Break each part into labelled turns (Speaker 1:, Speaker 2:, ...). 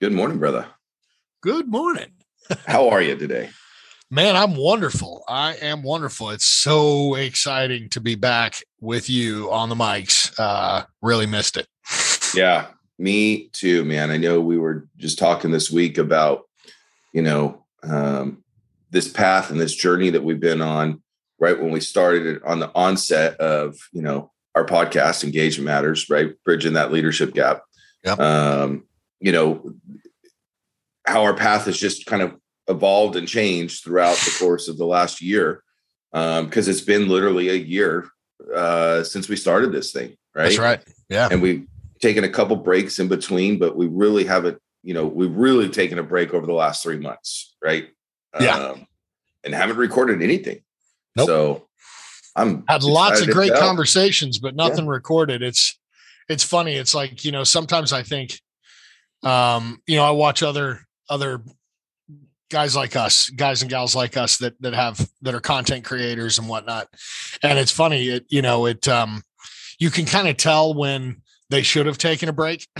Speaker 1: Good morning, brother.
Speaker 2: Good morning.
Speaker 1: How are you today?
Speaker 2: Man, I'm wonderful. I am wonderful. It's so exciting to be back with you on the mics. Uh, really missed it.
Speaker 1: Yeah, me too, man. I know we were just talking this week about, you know, um, this path and this journey that we've been on right when we started it on the onset of, you know, our podcast, Engagement Matters, right? Bridging that leadership gap.
Speaker 2: Yep.
Speaker 1: Um, you know, how our path has just kind of evolved and changed throughout the course of the last year. Um, because it's been literally a year uh since we started this thing, right?
Speaker 2: That's right. Yeah.
Speaker 1: And we've taken a couple breaks in between, but we really haven't, you know, we've really taken a break over the last three months, right?
Speaker 2: Yeah.
Speaker 1: Um, and haven't recorded anything.
Speaker 2: Nope.
Speaker 1: So I'm
Speaker 2: Had lots of great conversations, but nothing recorded. It's it's funny. It's like, you know, sometimes I think um, you know, I watch other other guys like us, guys and gals like us that that have that are content creators and whatnot. And it's funny, it you know, it um you can kind of tell when they should have taken a break.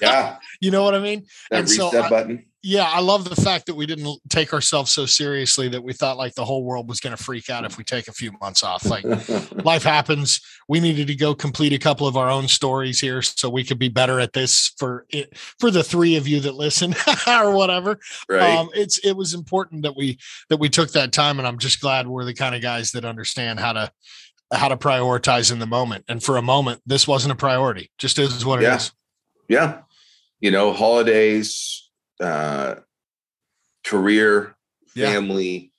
Speaker 1: Yeah.
Speaker 2: you know what I mean?
Speaker 1: That
Speaker 2: And so
Speaker 1: reset
Speaker 2: I-
Speaker 1: button.
Speaker 2: Yeah, I love the fact that we didn't take ourselves so seriously that we thought like the whole world was going to freak out if we take a few months off. Like life happens. We needed to go complete a couple of our own stories here so we could be better at this for it for the three of you that listen or whatever.
Speaker 1: right.
Speaker 2: Um, it's it was important that we that we took that time, and I'm just glad we're the kind of guys that understand how to how to prioritize in the moment. And for a moment, this wasn't a priority. Just is what it
Speaker 1: Yeah.
Speaker 2: is.
Speaker 1: yeah. You know, holidays, uh, career,
Speaker 2: Yeah.
Speaker 1: family,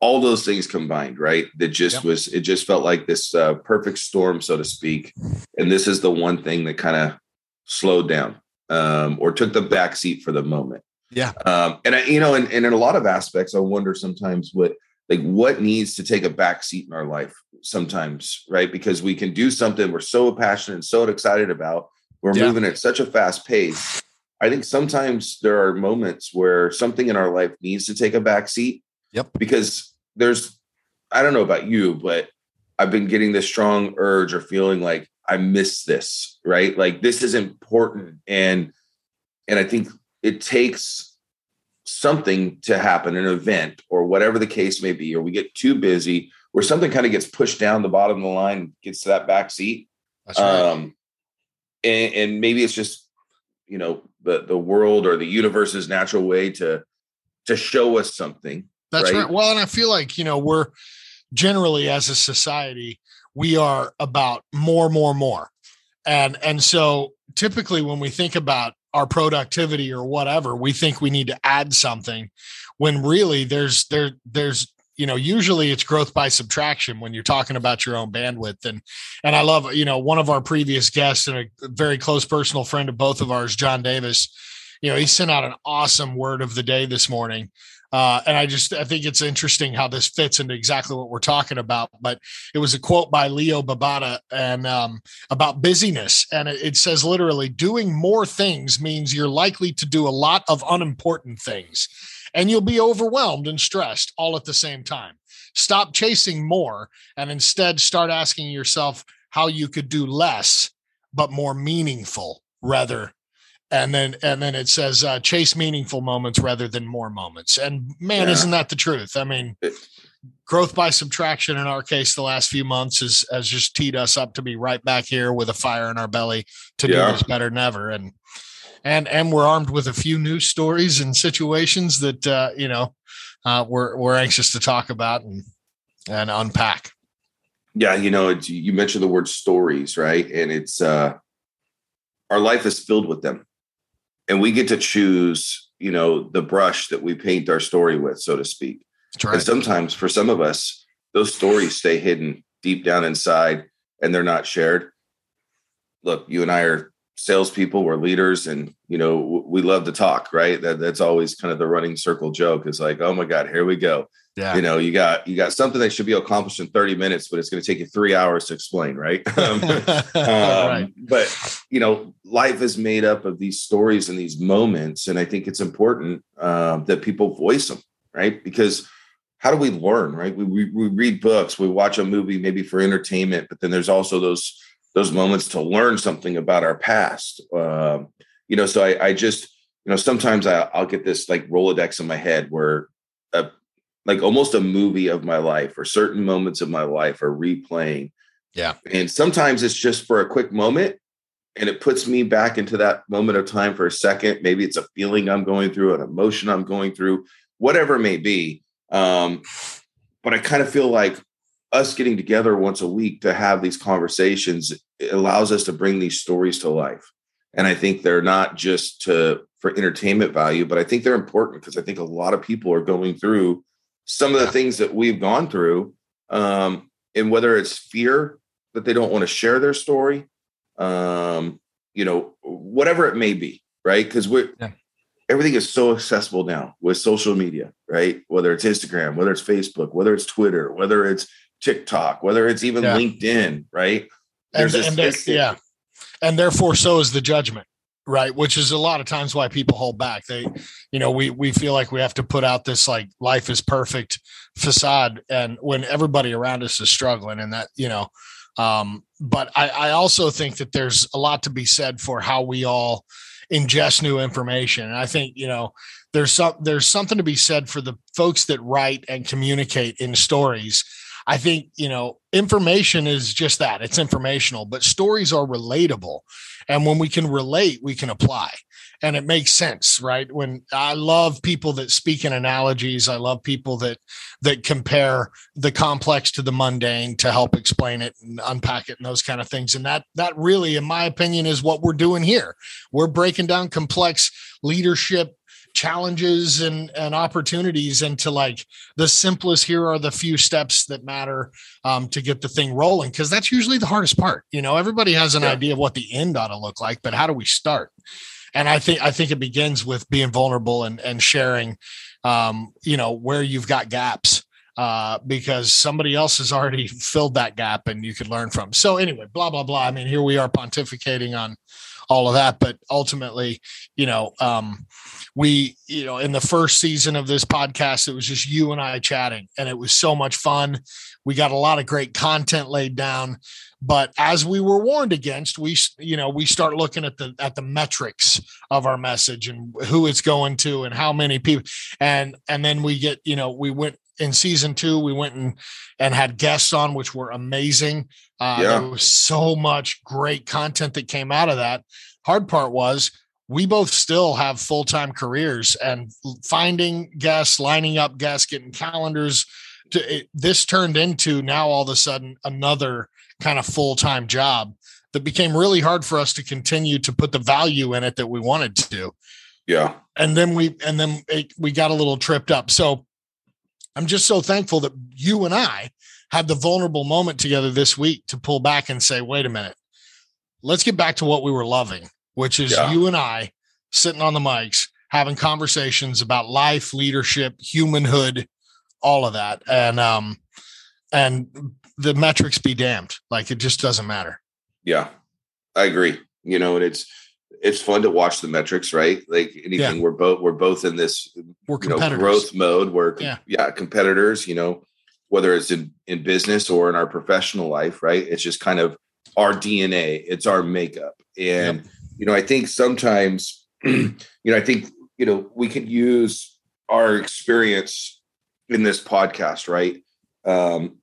Speaker 1: all those things combined, right? That just
Speaker 2: Yep.
Speaker 1: was, it just felt like this uh, perfect storm, so to speak. And this is the one thing that kind of slowed down um, or took the back seat for the moment.
Speaker 2: Yeah.
Speaker 1: Um, and I, you know, and, and in a lot of aspects, I wonder sometimes what, like, what needs to take a back seat in our life sometimes, right? Because we can do something we're so passionate and so excited about. We're
Speaker 2: Yeah.
Speaker 1: moving at such a fast pace. I think sometimes there are moments where something in our life needs to take a back seat.
Speaker 2: Yep.
Speaker 1: Because there's, I don't know about you, but I've been getting this strong urge or feeling like I miss this, right? Like this is important. And and I think it takes something to happen, an event or whatever the case may be, or we get too busy where something kind of gets pushed down the bottom of the line, gets to that back seat.
Speaker 2: That's right.
Speaker 1: Um, and, and maybe it's just, you know, the the world or the universe's natural way to to show us something.
Speaker 2: That's
Speaker 1: right?
Speaker 2: right. Well, and I feel like, you know, we're generally as a society, we are about more, more, more. And and so typically when we think about our productivity or whatever, we think we need to add something when really there's there there's you know usually it's growth by subtraction when you're talking about your own bandwidth. And and I love you know one of our previous guests and a very close personal friend of both of ours John Davis you know he sent out an awesome word of the day this morning. Uh, and I just I think it's interesting how this fits into exactly what we're talking about. But it was a quote by Leo Babauta and um, about busyness, and it, it says literally, "Doing more things means you're likely to do a lot of unimportant things, and you'll be overwhelmed and stressed all at the same time. Stop chasing more, and instead start asking yourself how you could do less but more meaningful rather and then and then it says uh, chase meaningful moments rather than more moments and man
Speaker 1: Yeah.
Speaker 2: isn't that the truth i mean growth by subtraction in our case the last few months has has just teed us up to be right back here with a fire in our belly to
Speaker 1: Yeah.
Speaker 2: do this better than ever and and and we're armed with a few news stories and situations that uh, you know uh, we're we're anxious to talk about and and unpack
Speaker 1: Yeah, you know, it's, you mentioned the word stories, right? And it's uh our life is filled with them. And we get to choose, you know, the brush that we paint our story with, so to speak.
Speaker 2: That's
Speaker 1: And sometimes for some of us, those stories stay hidden deep down inside and they're not shared. Look, you and I are salespeople, we're leaders, and you know, we love to talk, right? That that's always kind of the running circle joke. It's like, oh my God, here we go.
Speaker 2: Yeah.
Speaker 1: You know, you got you got something that should be accomplished in 30 minutes, but it's going to take you three hours to explain, right? Um,
Speaker 2: right.
Speaker 1: um, But you know, life is made up of these stories and these moments, and I think it's important um, that people voice them, right? Because how do we learn, right? We, we we read books, we watch a movie maybe for entertainment, but then there's also those those moments to learn something about our past. Um, you know, so I, I just you know, sometimes I, will get this like Rolodex in my head where a, like almost a movie of my life or certain moments of my life are replaying.
Speaker 2: Yeah.
Speaker 1: And sometimes it's just for a quick moment and it puts me back into that moment of time for a second. Maybe it's a feeling I'm going through, an emotion I'm going through, whatever it may be. Um, but I kind of feel like us getting together once a week to have these conversations allows us to bring these stories to life. And I think they're not just to for entertainment value, but I think they're important because I think a lot of people are going through some of the things that we've gone through. Um, and whether it's fear that they don't want to share their story, um, you know, whatever it may be, right? Because we're yeah. everything is so accessible now with social media, right? Whether it's Instagram, whether it's Facebook, whether it's Twitter, whether it's TikTok, whether it's even yeah. LinkedIn, right?
Speaker 2: There's and, this, and yeah, and therefore so is the judgment, right? Which is a lot of times why people hold back. They, you know, we we feel like we have to put out this like life is perfect facade, and when everybody around us is struggling, and that you know, um, but I, I also think that there's a lot to be said for how we all ingest new information. And I think, you know, there's some there's something to be said for the folks that write and communicate in stories. I think, you know, information is just that. It's informational, but stories are relatable. And when we can relate, we can apply and it makes sense right when i love people that speak in analogies i love people that that compare the complex to the mundane to help explain it and unpack it and those kind of things and that that really in my opinion is what we're doing here we're breaking down complex leadership challenges and and opportunities into like the simplest here are the few steps that matter um, to get the thing rolling because that's usually the hardest part you know everybody has an yeah. idea of what the end ought to look like but how do we start and I think I think it begins with being vulnerable and and sharing, um, you know, where you've got gaps uh, because somebody else has already filled that gap and you could learn from. So anyway, blah blah blah. I mean, here we are pontificating on all of that, but ultimately, you know, um, we, you know, in the first season of this podcast, it was just you and I chatting, and it was so much fun. We got a lot of great content laid down but as we were warned against we you know we start looking at the at the metrics of our message and who it's going to and how many people and and then we get you know we went in season two we went and and had guests on which were amazing uh yeah. there was so much great content that came out of that hard part was we both still have full-time careers and finding guests lining up guests getting calendars to, it, this turned into now all of a sudden another kind of full time job that became really hard for us to continue to put the value in it that we wanted to.
Speaker 1: Yeah.
Speaker 2: And then we, and then it, we got a little tripped up. So I'm just so thankful that you and I had the vulnerable moment together this week to pull back and say, wait a minute, let's get back to what we were loving, which is yeah. you and I sitting on the mics having conversations about life, leadership, humanhood, all of that. And, um, and the metrics be damned. Like it just doesn't matter.
Speaker 1: Yeah, I agree. You know, and it's it's fun to watch the metrics, right? Like anything, yeah. we're both we're both in this
Speaker 2: we're
Speaker 1: you know, growth mode. We're yeah. yeah, competitors. You know, whether it's in in business or in our professional life, right? It's just kind of our DNA. It's our makeup, and yep. you know, I think sometimes, you know, I think you know we could use our experience in this podcast, right? Um,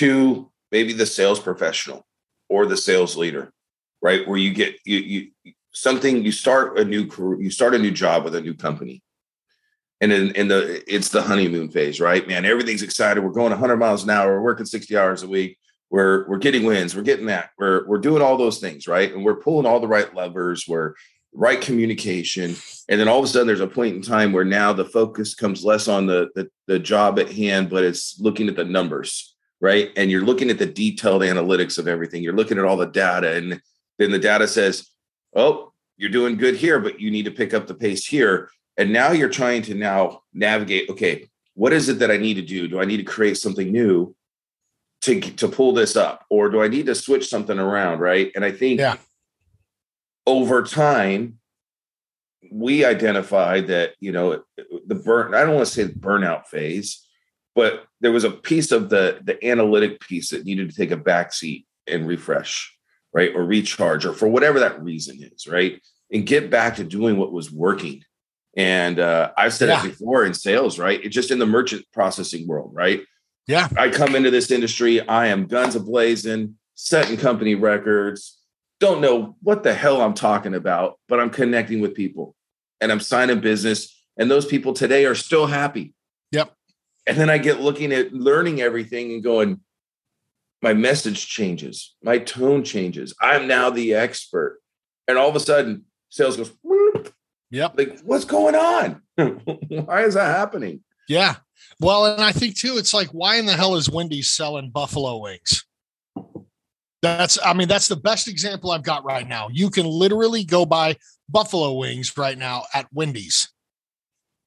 Speaker 1: to maybe the sales professional or the sales leader, right? Where you get you you something you start a new career, you start a new job with a new company. And in, in the it's the honeymoon phase, right? Man, everything's excited. We're going 100 miles an hour. We're working 60 hours a week. We're we're getting wins. We're getting that. We're we're doing all those things, right? And we're pulling all the right levers. We're right communication and then all of a sudden there's a point in time where now the focus comes less on the, the, the job at hand but it's looking at the numbers right? And you're looking at the detailed analytics of everything. You're looking at all the data, and then the data says, "Oh, you're doing good here, but you need to pick up the pace here." And now you're trying to now navigate. Okay, what is it that I need to do? Do I need to create something new to to pull this up, or do I need to switch something around? Right? And I think
Speaker 2: yeah.
Speaker 1: over time we identified that you know the burn i don't want to say the burnout phase but there was a piece of the the analytic piece that needed to take a backseat and refresh right or recharge or for whatever that reason is right and get back to doing what was working. And uh, I've said
Speaker 2: Yeah.
Speaker 1: it before in sales, right? It's just in the merchant processing world, right?
Speaker 2: Yeah.
Speaker 1: I come into this industry, I am guns a blazing, setting company records, don't know what the hell I'm talking about, but I'm connecting with people and I'm signing business. And those people today are still happy.
Speaker 2: Yep.
Speaker 1: And then I get looking at learning everything and going, my message changes, my tone changes. I'm now the expert. And all of a sudden, sales goes, "Whoop."
Speaker 2: Yep.
Speaker 1: like, what's going on? Why is that happening?
Speaker 2: Yeah. Well, and I think too, it's like, why in the hell is Wendy's selling buffalo wings? That's, I mean, that's the best example I've got right now. You can literally go buy buffalo wings right now at Wendy's.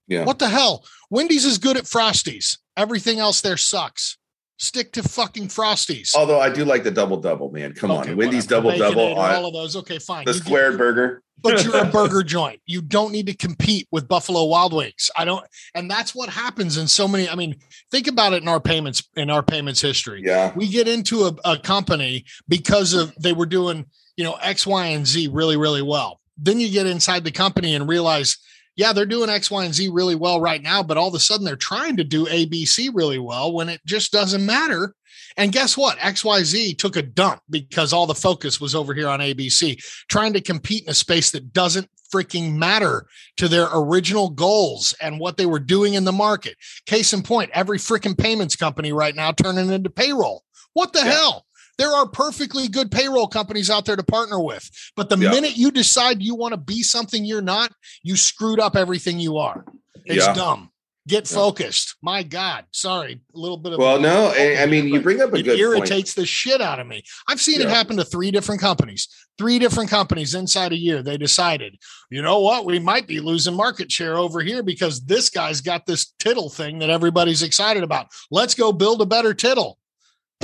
Speaker 1: Yeah.
Speaker 2: What the hell? Wendy's is good at Frosties. Everything else there sucks. Stick to fucking Frosties.
Speaker 1: Although I do like the double double, man. Come
Speaker 2: Okay,
Speaker 1: on. Wendy's double double
Speaker 2: all of those. Okay, fine.
Speaker 1: the
Speaker 2: You
Speaker 1: squared burger.
Speaker 2: but you're a burger joint. You don't need to compete with Buffalo Wild Wings. I don't, and that's what happens in so many. I mean, think about it in our payments in our payments history.
Speaker 1: Yeah.
Speaker 2: We get into a, a company because of they were doing you know X, Y, and Z really, really well. Then you get inside the company and realize, yeah, they're doing X, Y, and Z really well right now, but all of a sudden they're trying to do ABC really well when it just doesn't matter. And guess what? XYZ took a dump because all the focus was over here on ABC, trying to compete in a space that doesn't freaking matter to their original goals and what they were doing in the market. Case in point, every freaking payments company right now turning into payroll. What the
Speaker 1: Yeah.
Speaker 2: hell? There are perfectly good payroll companies out there to partner with. But the
Speaker 1: Yeah.
Speaker 2: minute you decide you want to be something you're not, you screwed up everything you are. It's
Speaker 1: Yeah.
Speaker 2: dumb. Get
Speaker 1: Yeah.
Speaker 2: focused. My God. Sorry. A little bit of
Speaker 1: Well, no, I, I mean, you bring up a
Speaker 2: it
Speaker 1: good point.
Speaker 2: irritates the shit out of me. I've seen it happen to three different companies. Three different companies inside a year. They decided, you know what, we might be losing market share over here because this guy's got this tittle thing that everybody's excited about. Let's go build a better tittle.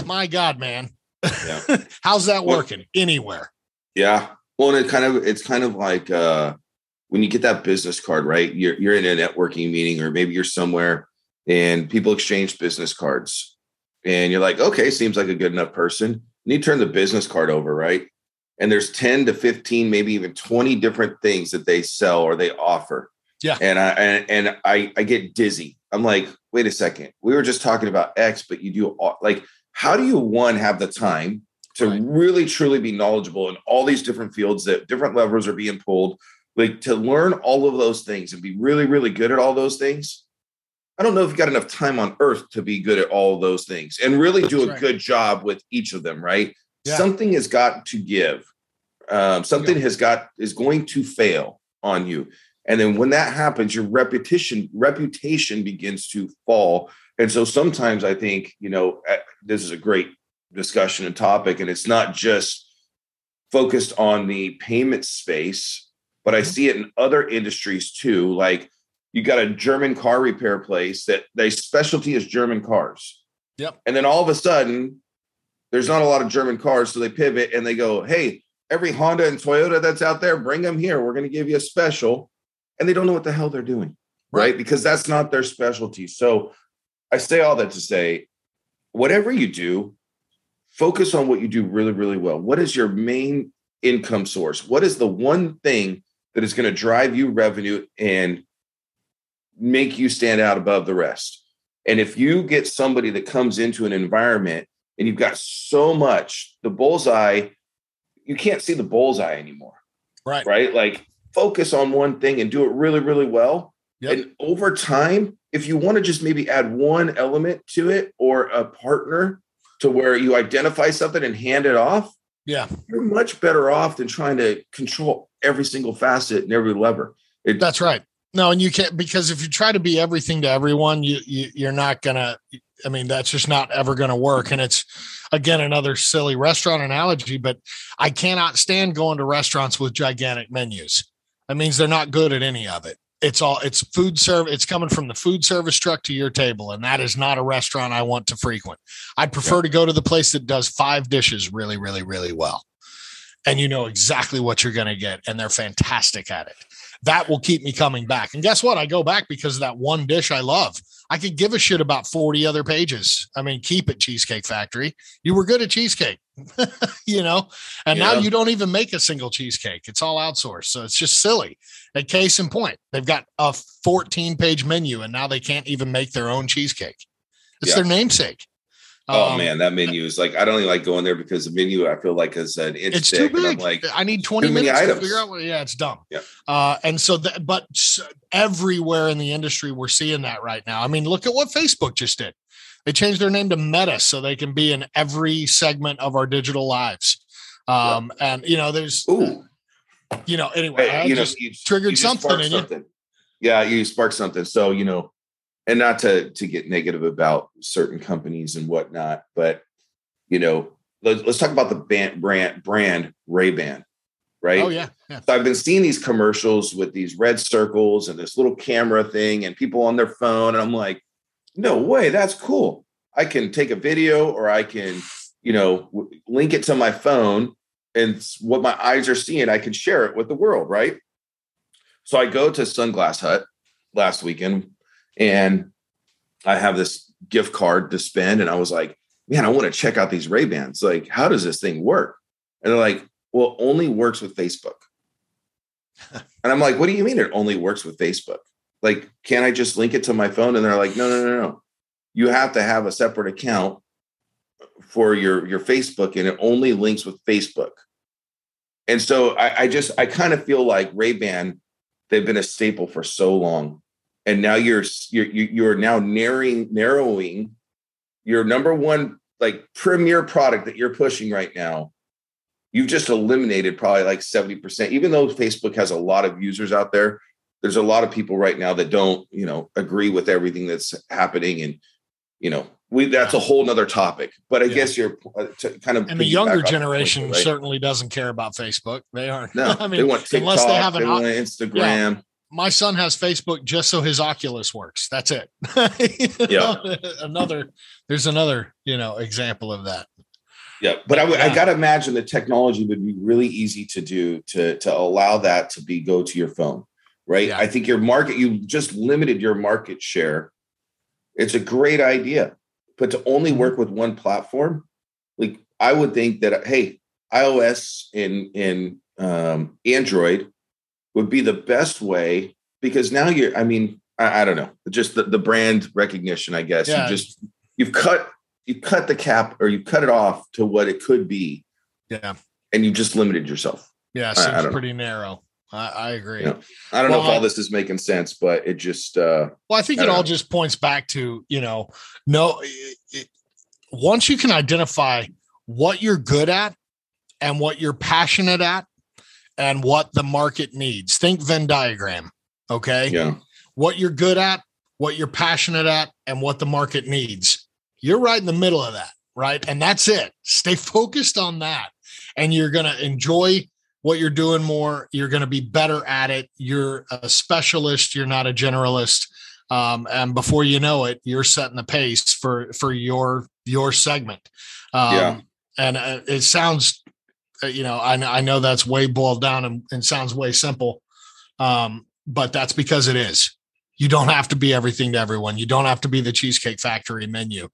Speaker 2: My God, man.
Speaker 1: Yeah.
Speaker 2: How's that
Speaker 1: Well-
Speaker 2: working? Anywhere.
Speaker 1: Yeah. Well, and it kind of it's kind of like uh when you get that business card, right? You're you're in a networking meeting or maybe you're somewhere and people exchange business cards. And you're like, okay, seems like a good enough person. And you turn the business card over, right? And there's 10 to 15, maybe even 20 different things that they sell or they offer.
Speaker 2: Yeah.
Speaker 1: And I and, and I I get dizzy. I'm like, wait a second. We were just talking about X, but you do all, like how do you one have the time to
Speaker 2: Right.
Speaker 1: really truly be knowledgeable in all these different fields that different levers are being pulled like to learn all of those things and be really really good at all those things i don't know if you've got enough time on earth to be good at all those things and really do a
Speaker 2: right.
Speaker 1: good job with each of them right
Speaker 2: Yeah.
Speaker 1: something has got to give um, something
Speaker 2: Yeah.
Speaker 1: has got is going to fail on you and then when that happens your reputation reputation begins to fall and so sometimes i think you know this is a great discussion and topic and it's not just focused on the payment space but i
Speaker 2: Mhm.
Speaker 1: see it in other industries too like you got a german car repair place that their specialty is german cars.
Speaker 2: Yep.
Speaker 1: and then all of a sudden there's not a lot of german cars so they pivot and they go hey every honda and toyota that's out there bring them here. We're going to give you a special and they don't know what the hell they're doing right? Because that's not their specialty. So i say all that to say whatever you do focus on what you do really really well. What is your main income source? What is the one thing that is going to drive you revenue and make you stand out above the rest? And if you get somebody that comes into an environment and you've got so much the bullseye you can't see the bullseye anymore.
Speaker 2: Right.
Speaker 1: right? Like focus on one thing and do it really really well
Speaker 2: Yep.
Speaker 1: and over time if you want to just maybe add one element to it or a partner to where you identify something and hand it off
Speaker 2: Yeah.
Speaker 1: you're much better off than trying to control every single facet and every lever it,
Speaker 2: That's right. No, and you can't because if you try to be everything to everyone, you, you you're not gonna. I mean, that's just not ever gonna work. And it's again another silly restaurant analogy, but I cannot stand going to restaurants with gigantic menus. That means they're not good at any of it. It's all it's food serve. It's coming from the food service truck to your table, and that is not a restaurant I want to frequent. I'd prefer to go to the place that does five dishes really, really, really well. And you know exactly what you're going to get and they're fantastic at it. That will keep me coming back. And guess what? I go back because of that one dish i love. I could give a shit about 40 other pages. I mean keep it cheesecake factory. You were good at cheesecake you know? And yeah. now you don't even make a single cheesecake. It's all outsourced. So it's just silly. A case in point they've got a 14 page menu and now they can't even make their own cheesecake. It's yeah. their namesake
Speaker 1: Oh um, man, that menu is like I don't even like going there because the menu I feel like is an inch
Speaker 2: it's too big. like I need twenty minutes to figure out. What, yeah, it's dumb.
Speaker 1: Yeah.
Speaker 2: Uh, and so that, but everywhere in the industry we're seeing that right now. I mean, look at what Facebook just did. They changed their name to Meta so they can be in every segment of our digital lives. Um, yeah. and you know, there's,
Speaker 1: Ooh.
Speaker 2: you know, anyway, I you just know, you, triggered you just something.
Speaker 1: Yeah, you sparked something. So you know and not to to get negative about certain companies and whatnot, but you know, let's, let's talk about the band, brand brand Ray Ban, right?
Speaker 2: Oh yeah,
Speaker 1: yeah. So I've been seeing these commercials with these red circles and this little camera thing, and people on their phone, and I'm like, no way, that's cool. I can take a video, or I can, you know, link it to my phone, and what my eyes are seeing, I can share it with the world, right? So I go to Sunglass Hut last weekend and I have this gift card to spend. And I was like, man, I want to check out these Ray Bans. Like, how does this thing work? And they're like, well, only works with Facebook. and I'm like, what do you mean it only works with Facebook? Like, can I just link it to my phone? And they're like, no, no, no, no. You have to have a separate account for your your Facebook, and it only links with Facebook. And so I, I just I kind of feel like Ray Ban, they've been a staple for so long and now you're you're you're now narrowing narrowing your number one like premier product that you're pushing right now. You've just eliminated probably like 70% even though facebook has a lot of users out there there's a lot of people right now that don't you know agree with everything that's happening and you know we that's a whole nother topic. But i yeah. guess you're uh, kind of
Speaker 2: and the younger generation right? certainly doesn't care about facebook. They aren't.
Speaker 1: No i mean they want TikTok, unless they have an they want instagram
Speaker 2: my son has Facebook just so his Oculus works. That's it.
Speaker 1: yeah.
Speaker 2: another, there's another, you know, example of that.
Speaker 1: Yeah, but I, yeah. I got to imagine the technology would be really easy to do to to allow that to be go to your phone, right? Yeah. I think your market you just limited your market share. It's a great idea, but to only mm-hmm. work with one platform, like I would think that hey, iOS and and um, Android would be the best way because now you're, I mean, I, I don't know, just the, the brand recognition, I guess. Yeah. You just, you've cut, you cut the cap or you cut it off to what it could be.
Speaker 2: Yeah.
Speaker 1: And you just limited yourself.
Speaker 2: Yeah. Seems I, I pretty know. narrow. I, I agree.
Speaker 1: Yeah. I don't well, know if all this is making sense, but it just, uh,
Speaker 2: well, I think it all know. just points back to, you know, no, it, it, once you can identify what you're good at and what you're passionate at and what the market needs. Think Venn diagram. Okay.
Speaker 1: Yeah.
Speaker 2: What you're good at, what you're passionate at, and what the market needs. You're right in the middle of that. Right. And that's it. Stay focused on that. And you're going to enjoy what you're doing more. You're going to be better at it. You're a specialist. You're not a generalist. Um, and before you know it, you're setting the pace for for your your segment. Um, yeah. And uh, it sounds you know, I, I know that's way boiled down and, and sounds way simple, um, but that's because it is. You don't have to be everything to everyone. You don't have to be the Cheesecake Factory menu.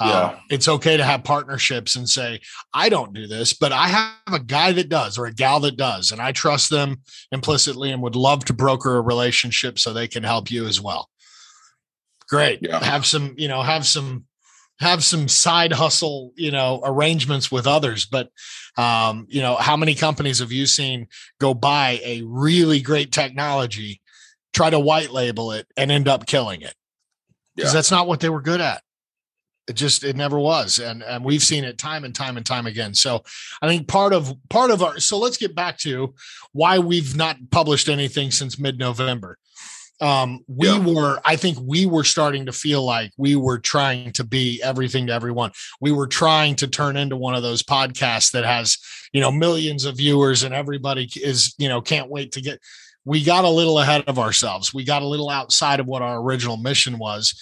Speaker 2: Um, it's okay to have partnerships and say, I don't do this, but I have a guy that does or a gal that does, and I trust them implicitly and would love to broker a relationship so they can help you as well. Great. Yeah. Have some, you know, have some have some side hustle, you know, arrangements with others. But, um, you know, how many companies have you seen go buy a really great technology, try to white label it, and end up killing it? Because yeah. that's not what they were good at. It just it never was, and and we've seen it time and time and time again. So I think part of part of our so let's get back to why we've not published anything since mid November um, we yeah. were, I think we were starting to feel like we were trying to be everything to everyone. We were trying to turn into one of those podcasts that has, you know, millions of viewers and everybody is, you know, can't wait to get. We got a little ahead of ourselves. We got a little outside of what our original mission was.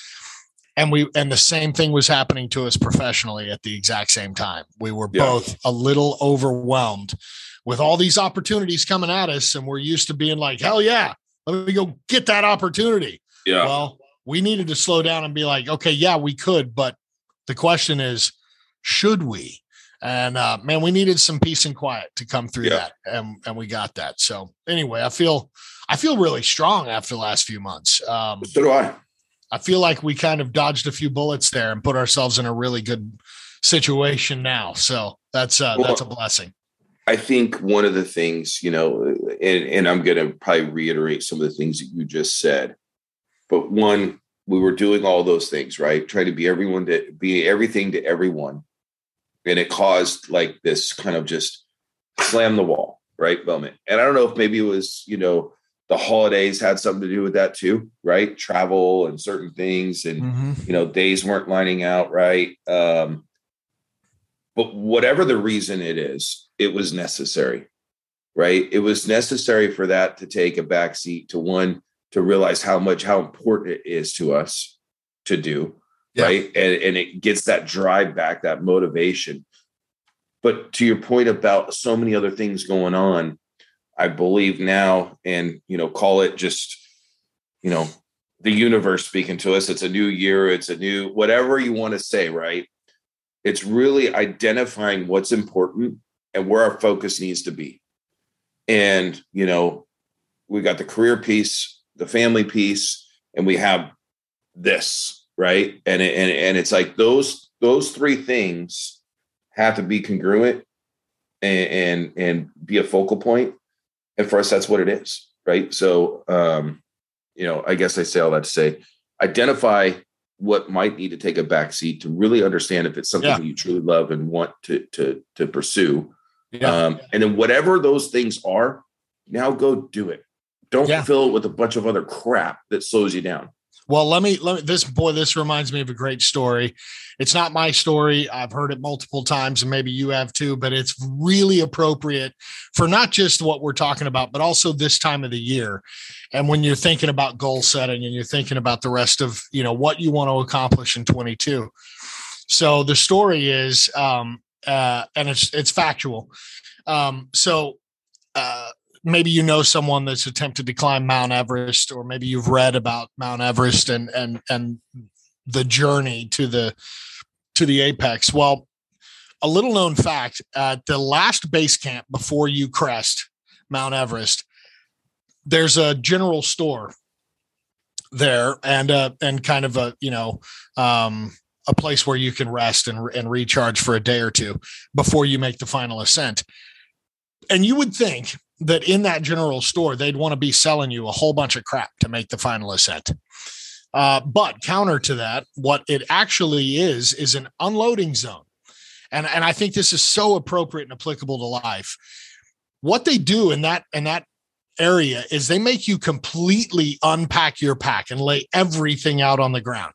Speaker 2: And we, and the same thing was happening to us professionally at the exact same time. We were yeah. both a little overwhelmed with all these opportunities coming at us, and we're used to being like, hell yeah, let me go get that opportunity.
Speaker 1: Yeah.
Speaker 2: Well, we needed to slow down and be like, okay, yeah, we could, but the question is, should we? And uh, man, we needed some peace and quiet to come through
Speaker 1: Yeah.
Speaker 2: that, and and we got that. So anyway, I feel I feel really strong after the last few months. Um,
Speaker 1: So do I.
Speaker 2: I feel like we kind of dodged a few bullets there and put ourselves in a really good situation now. So that's uh,
Speaker 1: Well,
Speaker 2: that's a blessing.
Speaker 1: I think one of the things, you know, and, and I'm going to probably reiterate some of the things that you just said, but one, we were doing all those things, right? Trying to be everyone to be everything to everyone. And it caused like this kind of just slam the wall, right? Moment. And I don't know if maybe it was, you know, the holidays had something to do with that too, right? Travel and certain things and
Speaker 2: Mhm.
Speaker 1: you know days weren't lining out right um but whatever the reason it is it was necessary right? It was necessary for that to take a backseat to one to realize how much how important it is to us to do
Speaker 2: Yeah.
Speaker 1: right? And and it gets that drive back that motivation. But to your point about so many other things going on i believe now and you know call it just you know the universe speaking to us it's a new year it's a new whatever you want to say right? It's really identifying what's important and where our focus needs to be and you know we got the career piece the family piece and we have this right and and and it's like those those three things have to be congruent and and, and be a focal point. and for us that's what it is right so um you know i guess i say all that to say identify what might need to take a back seat to really understand if it's something
Speaker 2: Yeah.
Speaker 1: that you truly love and want to to to pursue
Speaker 2: Yeah.
Speaker 1: um, and then whatever those things are, now go do it. Don't
Speaker 2: Yeah.
Speaker 1: fill it with a bunch of other crap that slows you down.
Speaker 2: Well, let me let me this boy, this reminds me of a great story. It's not my story. I've heard it multiple times, and maybe you have too, but it's really appropriate for not just what we're talking about, but also this time of the year. And when you're thinking about goal setting and you're thinking about the rest of you know what you want to accomplish in 22. So the story is um uh and it's it's factual. Um so uh maybe you know someone that's attempted to climb Mount Everest, or maybe you've read about Mount Everest and and and the journey to the to the apex. Well, a little known fact: at the last base camp before you crest Mount Everest, there's a general store there, and uh and kind of a you know um, a place where you can rest and and recharge for a day or two before you make the final ascent. And you would think that in that general store, they'd want to be selling you a whole bunch of crap to make the final ascent. Uh, but counter to that, what it actually is is an unloading zone, and and I think this is so appropriate and applicable to life. What they do in that in that area is they make you completely unpack your pack and lay everything out on the ground,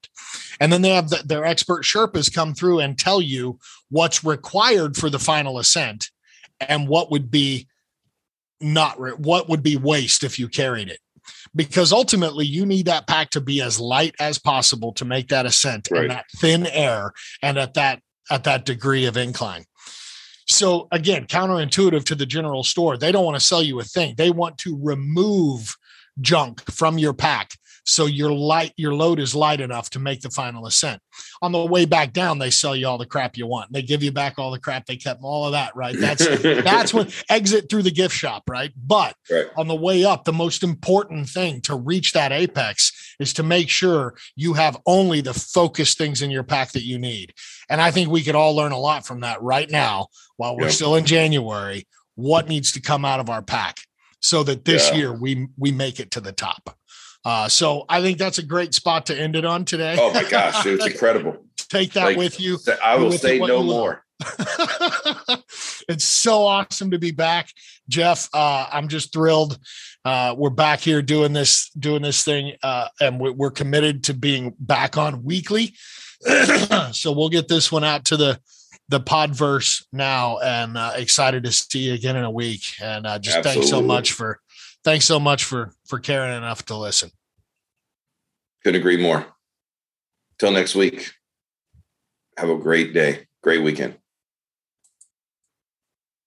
Speaker 2: and then they have the, their expert Sherpas come through and tell you what's required for the final ascent and what would be not re- what would be waste if you carried it. Because ultimately you need that pack to be as light as possible to make that ascent
Speaker 1: Right.
Speaker 2: in that thin air and at that at that degree of incline so again counterintuitive to the general store. They don't want to sell you a thing. They want to remove junk from your pack so your light your load is light enough to make the final ascent on the way back down they sell you all the crap you want they give you back all the crap they kept all of that right that's that's when exit through the gift shop, right? But
Speaker 1: Right.
Speaker 2: on the way up, the most important thing to reach that apex is to make sure you have only the focused things in your pack that you need. And I think we could all learn a lot from that right now while we're
Speaker 1: Yeah.
Speaker 2: still in January. What needs to come out of our pack so that this
Speaker 1: Yeah.
Speaker 2: year we we make it to the top. Uh, so I think that's a great spot to end it on today.
Speaker 1: oh my gosh, it's incredible.
Speaker 2: Take that
Speaker 1: Like,
Speaker 2: with you.
Speaker 1: I will say no more.
Speaker 2: it's so awesome to be back jeff uh, i'm just thrilled uh, we're back here doing this doing this thing uh, and we- we're committed to being back on weekly so we'll get this one out to the the podverse now and uh, excited to see you again in a week and uh, just thanks so much for thanks so much for for caring enough to listen
Speaker 1: Couldn't agree more. Till next week. Have a great day. Great weekend.